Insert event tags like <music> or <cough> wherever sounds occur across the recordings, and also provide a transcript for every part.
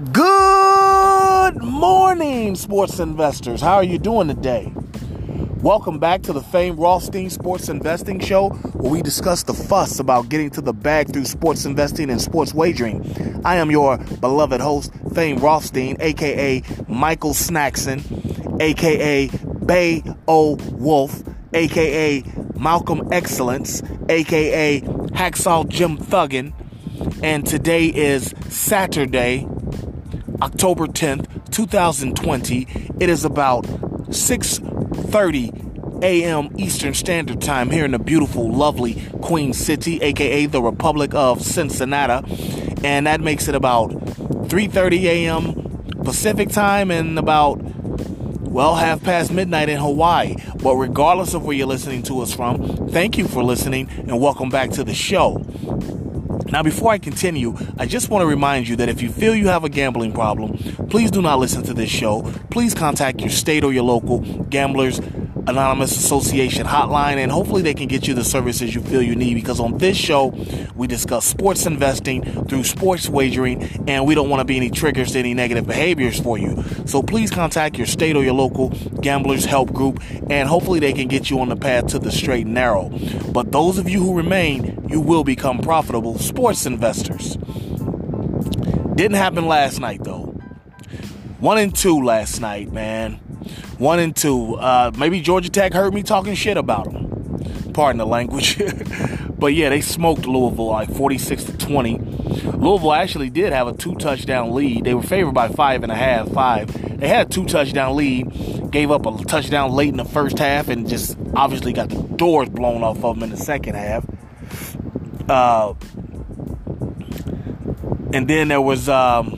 Good morning, sports investors. How are you doing today? Welcome back to the famed Rothstein Sports Investing Show, where we discuss the fuss about getting to the bag through sports investing and sports wagering. I am your beloved host, Fame Rothstein, aka Michael Snackson, aka Bay O Wolf, aka Malcolm Excellence, aka Hacksaw Jim Thuggin, and today is Saturday, October 10th, 2020. It is about 6:30 a.m. Eastern Standard Time here in the beautiful, lovely Queen City, aka the Republic of Cincinnati, and that makes it about 3:30 a.m. Pacific Time and about well half past midnight in Hawaii. But regardless of where you're listening to us from, thank you for listening and welcome back to the show. Now, before I continue, I just want to remind you that if you feel you have a gambling problem, please do not listen to this show. Please contact your state or your local gamblers Anonymous Association hotline, and hopefully they can get you the services you feel you need. Because on this show, we discuss sports investing through sports wagering, and we don't want to be any triggers to any negative behaviors for you. So please contact your state or your local gamblers help group, and hopefully they can get you on the path to the straight and narrow. But those of you who remain, you will become profitable sports investors. Didn't happen last night though. One and two last night, man. One and two. Uh, maybe Georgia Tech heard me talking shit about them. Pardon the language. <laughs> but yeah, they smoked Louisville like 46 to 20. Louisville actually did have a two touchdown lead. They were favored by five and a half, five. They had a two touchdown lead, gave up a touchdown late in the first half, and just obviously got the doors blown off of them in the second half. Uh, and then there was um,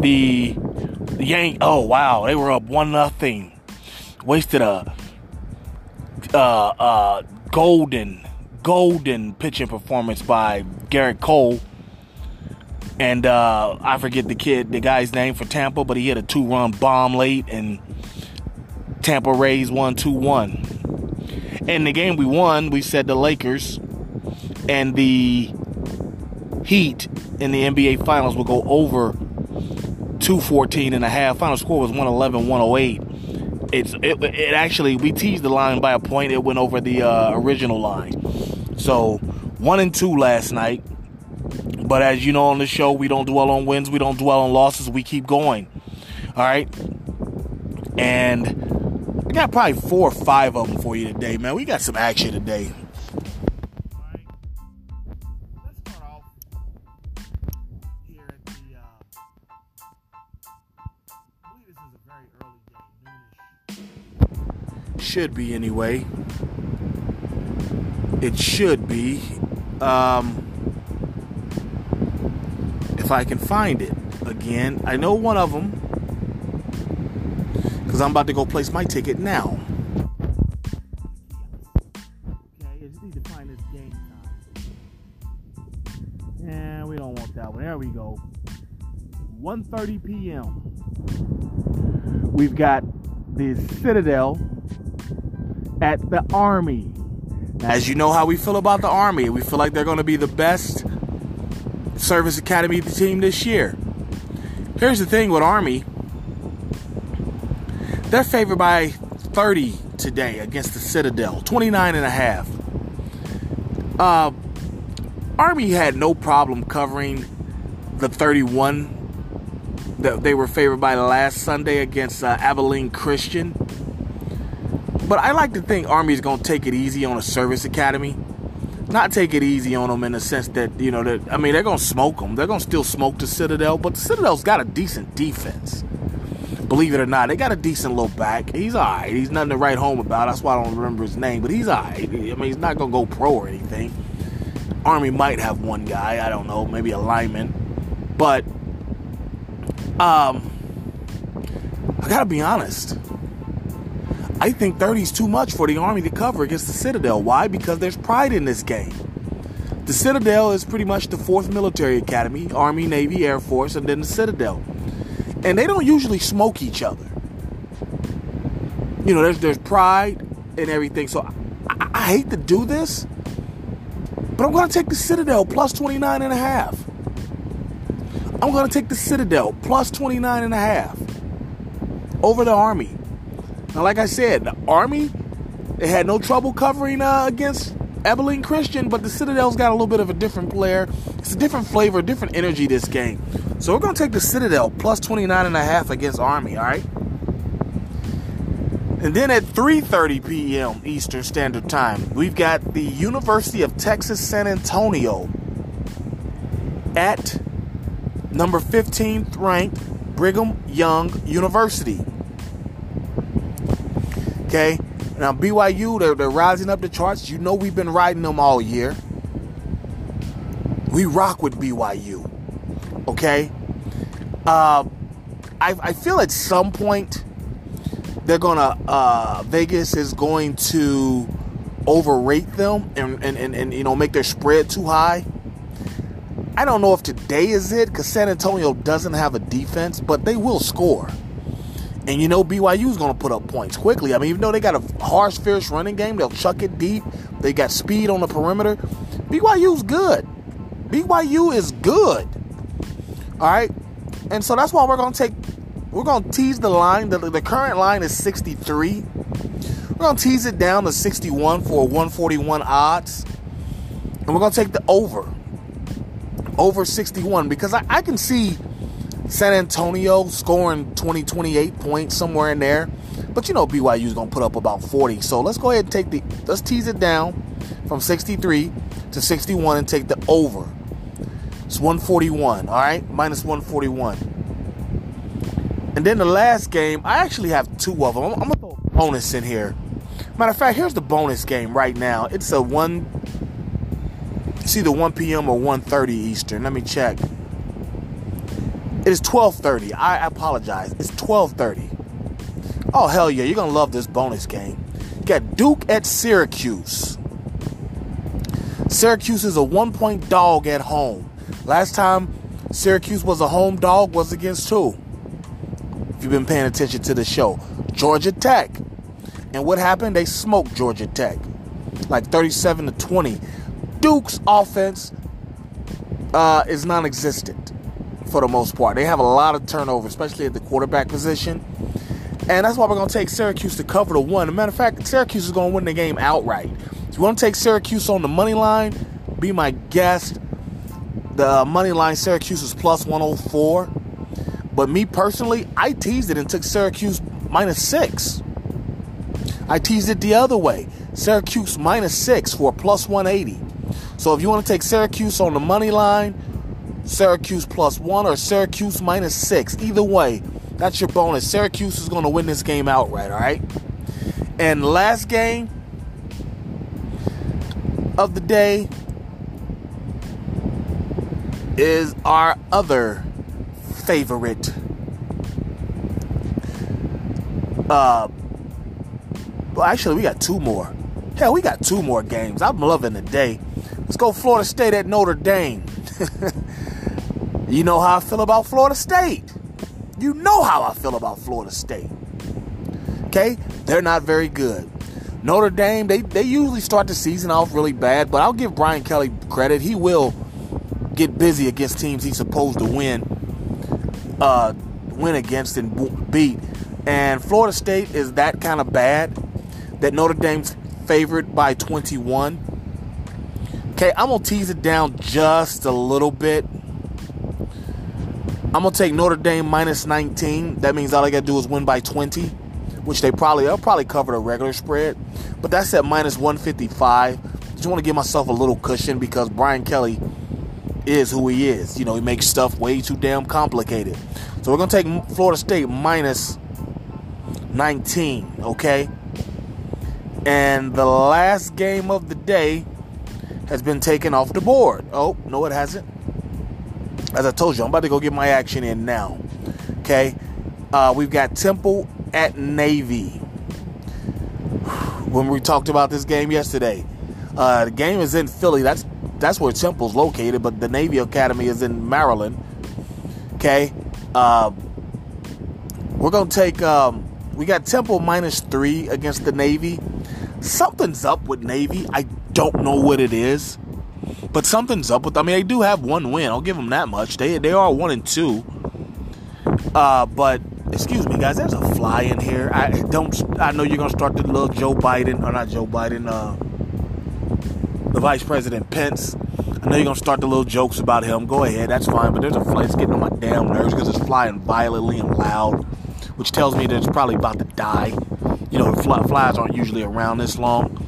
the the Yank. Oh wow, they were up one nothing. Wasted a uh, uh, golden golden pitching performance by Gerrit Cole. And uh, I forget the kid, the guy's name for Tampa, but he hit a two run bomb late, and Tampa Rays won 2 1. And the game we won, we said the Lakers and the Heat in the NBA Finals will go over 214 and a half. Final score was 111 108. It's it, it actually we teased the line by a point. It went over the uh, original line. So one and two last night. But as you know on the show, we don't dwell on wins, we don't dwell on losses, we keep going. All right. And I got probably four or five of them for you today, man. We got some action today. Should be anyway. It should be. Um, if I can find it again, I know one of them because I'm about to go place my ticket now. Okay, I just need to find this game. Yeah, we don't want that one. There we go. 1:30 p.m. We've got the Citadel at the Army. As you know how we feel about the Army, we feel like they're going to be the best service academy team this year. Here's the thing with Army they're favored by 30 today against the Citadel, 29 and a half. Uh, Army had no problem covering the 31 that they were favored by last Sunday against uh, Abilene Christian. But I like to think Army's going to take it easy on a service academy. Not take it easy on them in the sense that, you know, that I mean, they're going to smoke them. They're going to still smoke the Citadel, but the Citadel's got a decent defense. Believe it or not, they got a decent little back. He's all right. He's nothing to write home about. That's why I don't remember his name, but he's all right. I mean, he's not going to go pro or anything. Army might have one guy. I don't know. Maybe a lineman. But, um, I got to be honest. I think 30 is too much for the Army to cover against the Citadel. Why? Because there's pride in this game. The Citadel is pretty much the fourth military academy Army, Navy, Air Force, and then the Citadel. And they don't usually smoke each other. You know, there's, there's pride and everything. So I, I hate to do this, but I'm going to take the Citadel plus 29 and a half. I'm going to take the Citadel plus 29 and a half over the Army. Now, like I said, the Army they had no trouble covering uh, against Abilene Christian, but the Citadel's got a little bit of a different player. It's a different flavor, different energy this game. So we're going to take the Citadel plus 29 and a half against Army, all right? And then at 3:30 p.m. Eastern Standard Time, we've got the University of Texas San Antonio at number 15th ranked Brigham Young University. Okay? Now BYU, they're, they're rising up the charts. You know we've been riding them all year. We rock with BYU. Okay? Uh, I, I feel at some point they're gonna uh, Vegas is going to overrate them and, and, and, and you know make their spread too high. I don't know if today is it because San Antonio doesn't have a defense, but they will score. And you know BYU is going to put up points quickly. I mean, even though they got a harsh, fierce running game, they'll chuck it deep. They got speed on the perimeter. BYU's good. BYU is good. All right, and so that's why we're going to take we're going to tease the line. The, the current line is 63. We're going to tease it down to 61 for 141 odds. And we're going to take the over. Over 61 because I, I can see San Antonio scoring 20, 28 points somewhere in there. But you know BYU is going to put up about 40. So let's go ahead and take the let's tease it down from 63 to 61 and take the over. It's 141, all right? Minus 141. And then the last game, I actually have two of them. I'm, I'm gonna throw a bonus in here. Matter of fact, here's the bonus game right now. It's a one. It's either 1 p.m. or 1:30 Eastern. Let me check. It is 12:30. I apologize. It's 12:30. Oh hell yeah! You're gonna love this bonus game. You got Duke at Syracuse. Syracuse is a one-point dog at home. Last time Syracuse was a home dog was against who? If you've been paying attention to the show. Georgia Tech. And what happened? They smoked Georgia Tech. Like 37 to 20. Duke's offense uh, is non existent for the most part. They have a lot of turnover, especially at the quarterback position. And that's why we're going to take Syracuse to cover the one. As a matter of fact, Syracuse is going to win the game outright. If you want to take Syracuse on the money line, be my guest. The uh, money line Syracuse is plus 104. But me personally, I teased it and took Syracuse minus six. I teased it the other way. Syracuse minus six for plus 180. So if you want to take Syracuse on the money line, Syracuse plus one or Syracuse minus six, either way, that's your bonus. Syracuse is going to win this game outright, all right? And last game of the day is our other favorite uh well actually we got two more. Hell we got two more games. I'm loving the day. Let's go florida state at notre dame <laughs> you know how i feel about florida state you know how i feel about florida state okay they're not very good notre dame they, they usually start the season off really bad but i'll give brian kelly credit he will get busy against teams he's supposed to win uh, win against and beat. And Florida State is that kind of bad that Notre Dame's favored by 21. Okay, I'm going to tease it down just a little bit. I'm to take Notre Dame minus 19. That means all I got to do is win by 20, which they probably, they'll probably cover the regular spread. But that's at minus 155. Just want to give myself a little cushion because Brian Kelly is who he is. You know, he makes stuff way too damn complicated. So we're to take Florida State minus 19, okay? And the last game of the day has been taken off the board. Oh, no, it hasn't. As I told you, I'm about to go get my action in now. Okay? Uh, we've got Temple at Navy. When we talked about this game yesterday, uh, the game is in Philly. That's that's where Temple's located, but the Navy Academy is in Maryland. Okay, uh, we're gonna take. Um, we got Temple minus three against the Navy. Something's up with Navy. I don't know what it is. But something's up with. I mean, they do have one win. I'll give them that much. They they are one and two. Uh, but excuse me, guys. There's a fly in here. I don't. I know you're gonna start the little Joe Biden or not Joe Biden. Uh, the Vice President Pence. I know you're gonna start the little jokes about him. Go ahead, that's fine. But there's a fly. It's getting on my damn nerves because it's flying violently and loud, which tells me that it's probably about to die. You know, flies aren't usually around this long.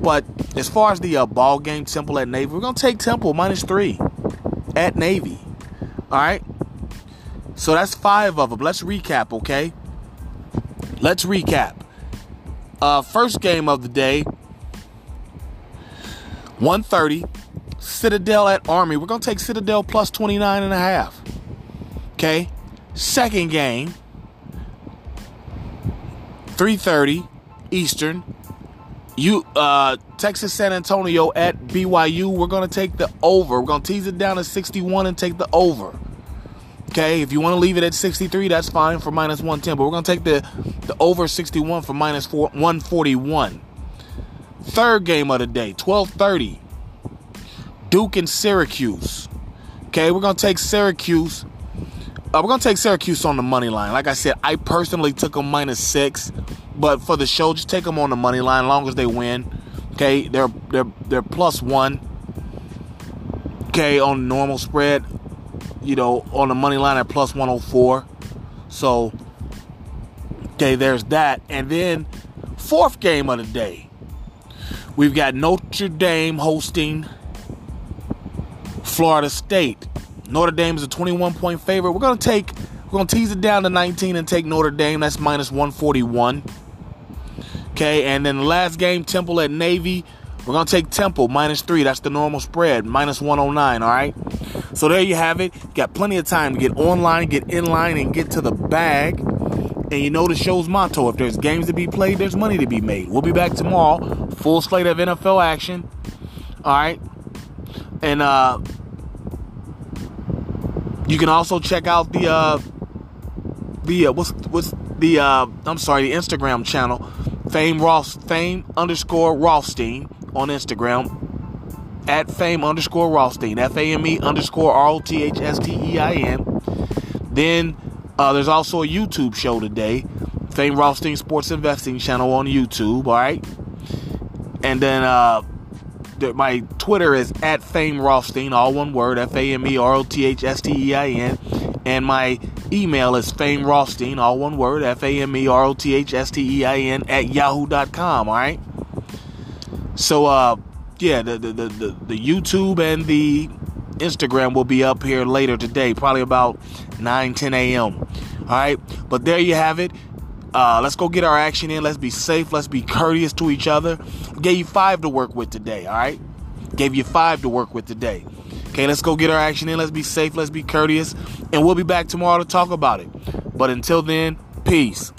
But as far as the uh, ball game, Temple at Navy, we're gonna take Temple minus three at Navy. All right. So that's five of them. Let's recap, okay? Let's recap. Uh, first game of the day, 130. Citadel at Army. We're going to take Citadel plus 29 and a half. Okay. Second game, 3:30 Eastern. You uh Texas San Antonio at BYU. We're gonna take the over. We're gonna tease it down to 61 and take the over. Okay, if you want to leave it at 63, that's fine for minus 110. But we're gonna take the the over 61 for minus four, 141. Third game of the day, 12:30. Duke and Syracuse. Okay, we're gonna take Syracuse. Uh, we're gonna take Syracuse on the money line. Like I said, I personally took them minus six, but for the show, just take them on the money line. As long as they win, okay, they're they're they're plus one. Okay, on normal spread, you know, on the money line at plus 104. So, okay, there's that, and then fourth game of the day, we've got Notre Dame hosting Florida State. Notre Dame is a 21 point favorite. We're to take, we're to tease it down to 19 and take Notre Dame. That's minus 141. Okay, and then the last game, Temple at Navy. We're going to take Temple minus three. That's the normal spread, minus 109. All right. So there you have it. You got plenty of time to get online, get in line, and get to the bag. And you know the show's motto if there's games to be played, there's money to be made. We'll be back tomorrow. Full slate of NFL action. All right. And uh, you can also check out the uh, the uh, what's what's the uh, I'm sorry the Instagram channel, Fame Ross Fame underscore Rothstein on Instagram at Fame underscore Rothstein F A M E underscore R O T H S T E I N. Then uh, there's also a YouTube show today, Fame Rothstein Sports Investing channel on YouTube. All right, and then uh, my Twitter is at Fame Rothstein, all one word, F A M E R O T H S T E I N. And my email is Fame Rothstein, all one word, F A M E R O T H S T E I N, at yahoo.com. All right. So, uh, yeah, the, the, the, the, the YouTube and the Instagram will be up here later today, probably about 9 10 a.m. All right. But there you have it. Uh, let's go get our action in. Let's be safe. Let's be courteous to each other. Gave you five to work with today. All right. Gave you five to work with today. Okay, let's go get our action in. Let's be safe. Let's be courteous. And we'll be back tomorrow to talk about it. But until then, peace.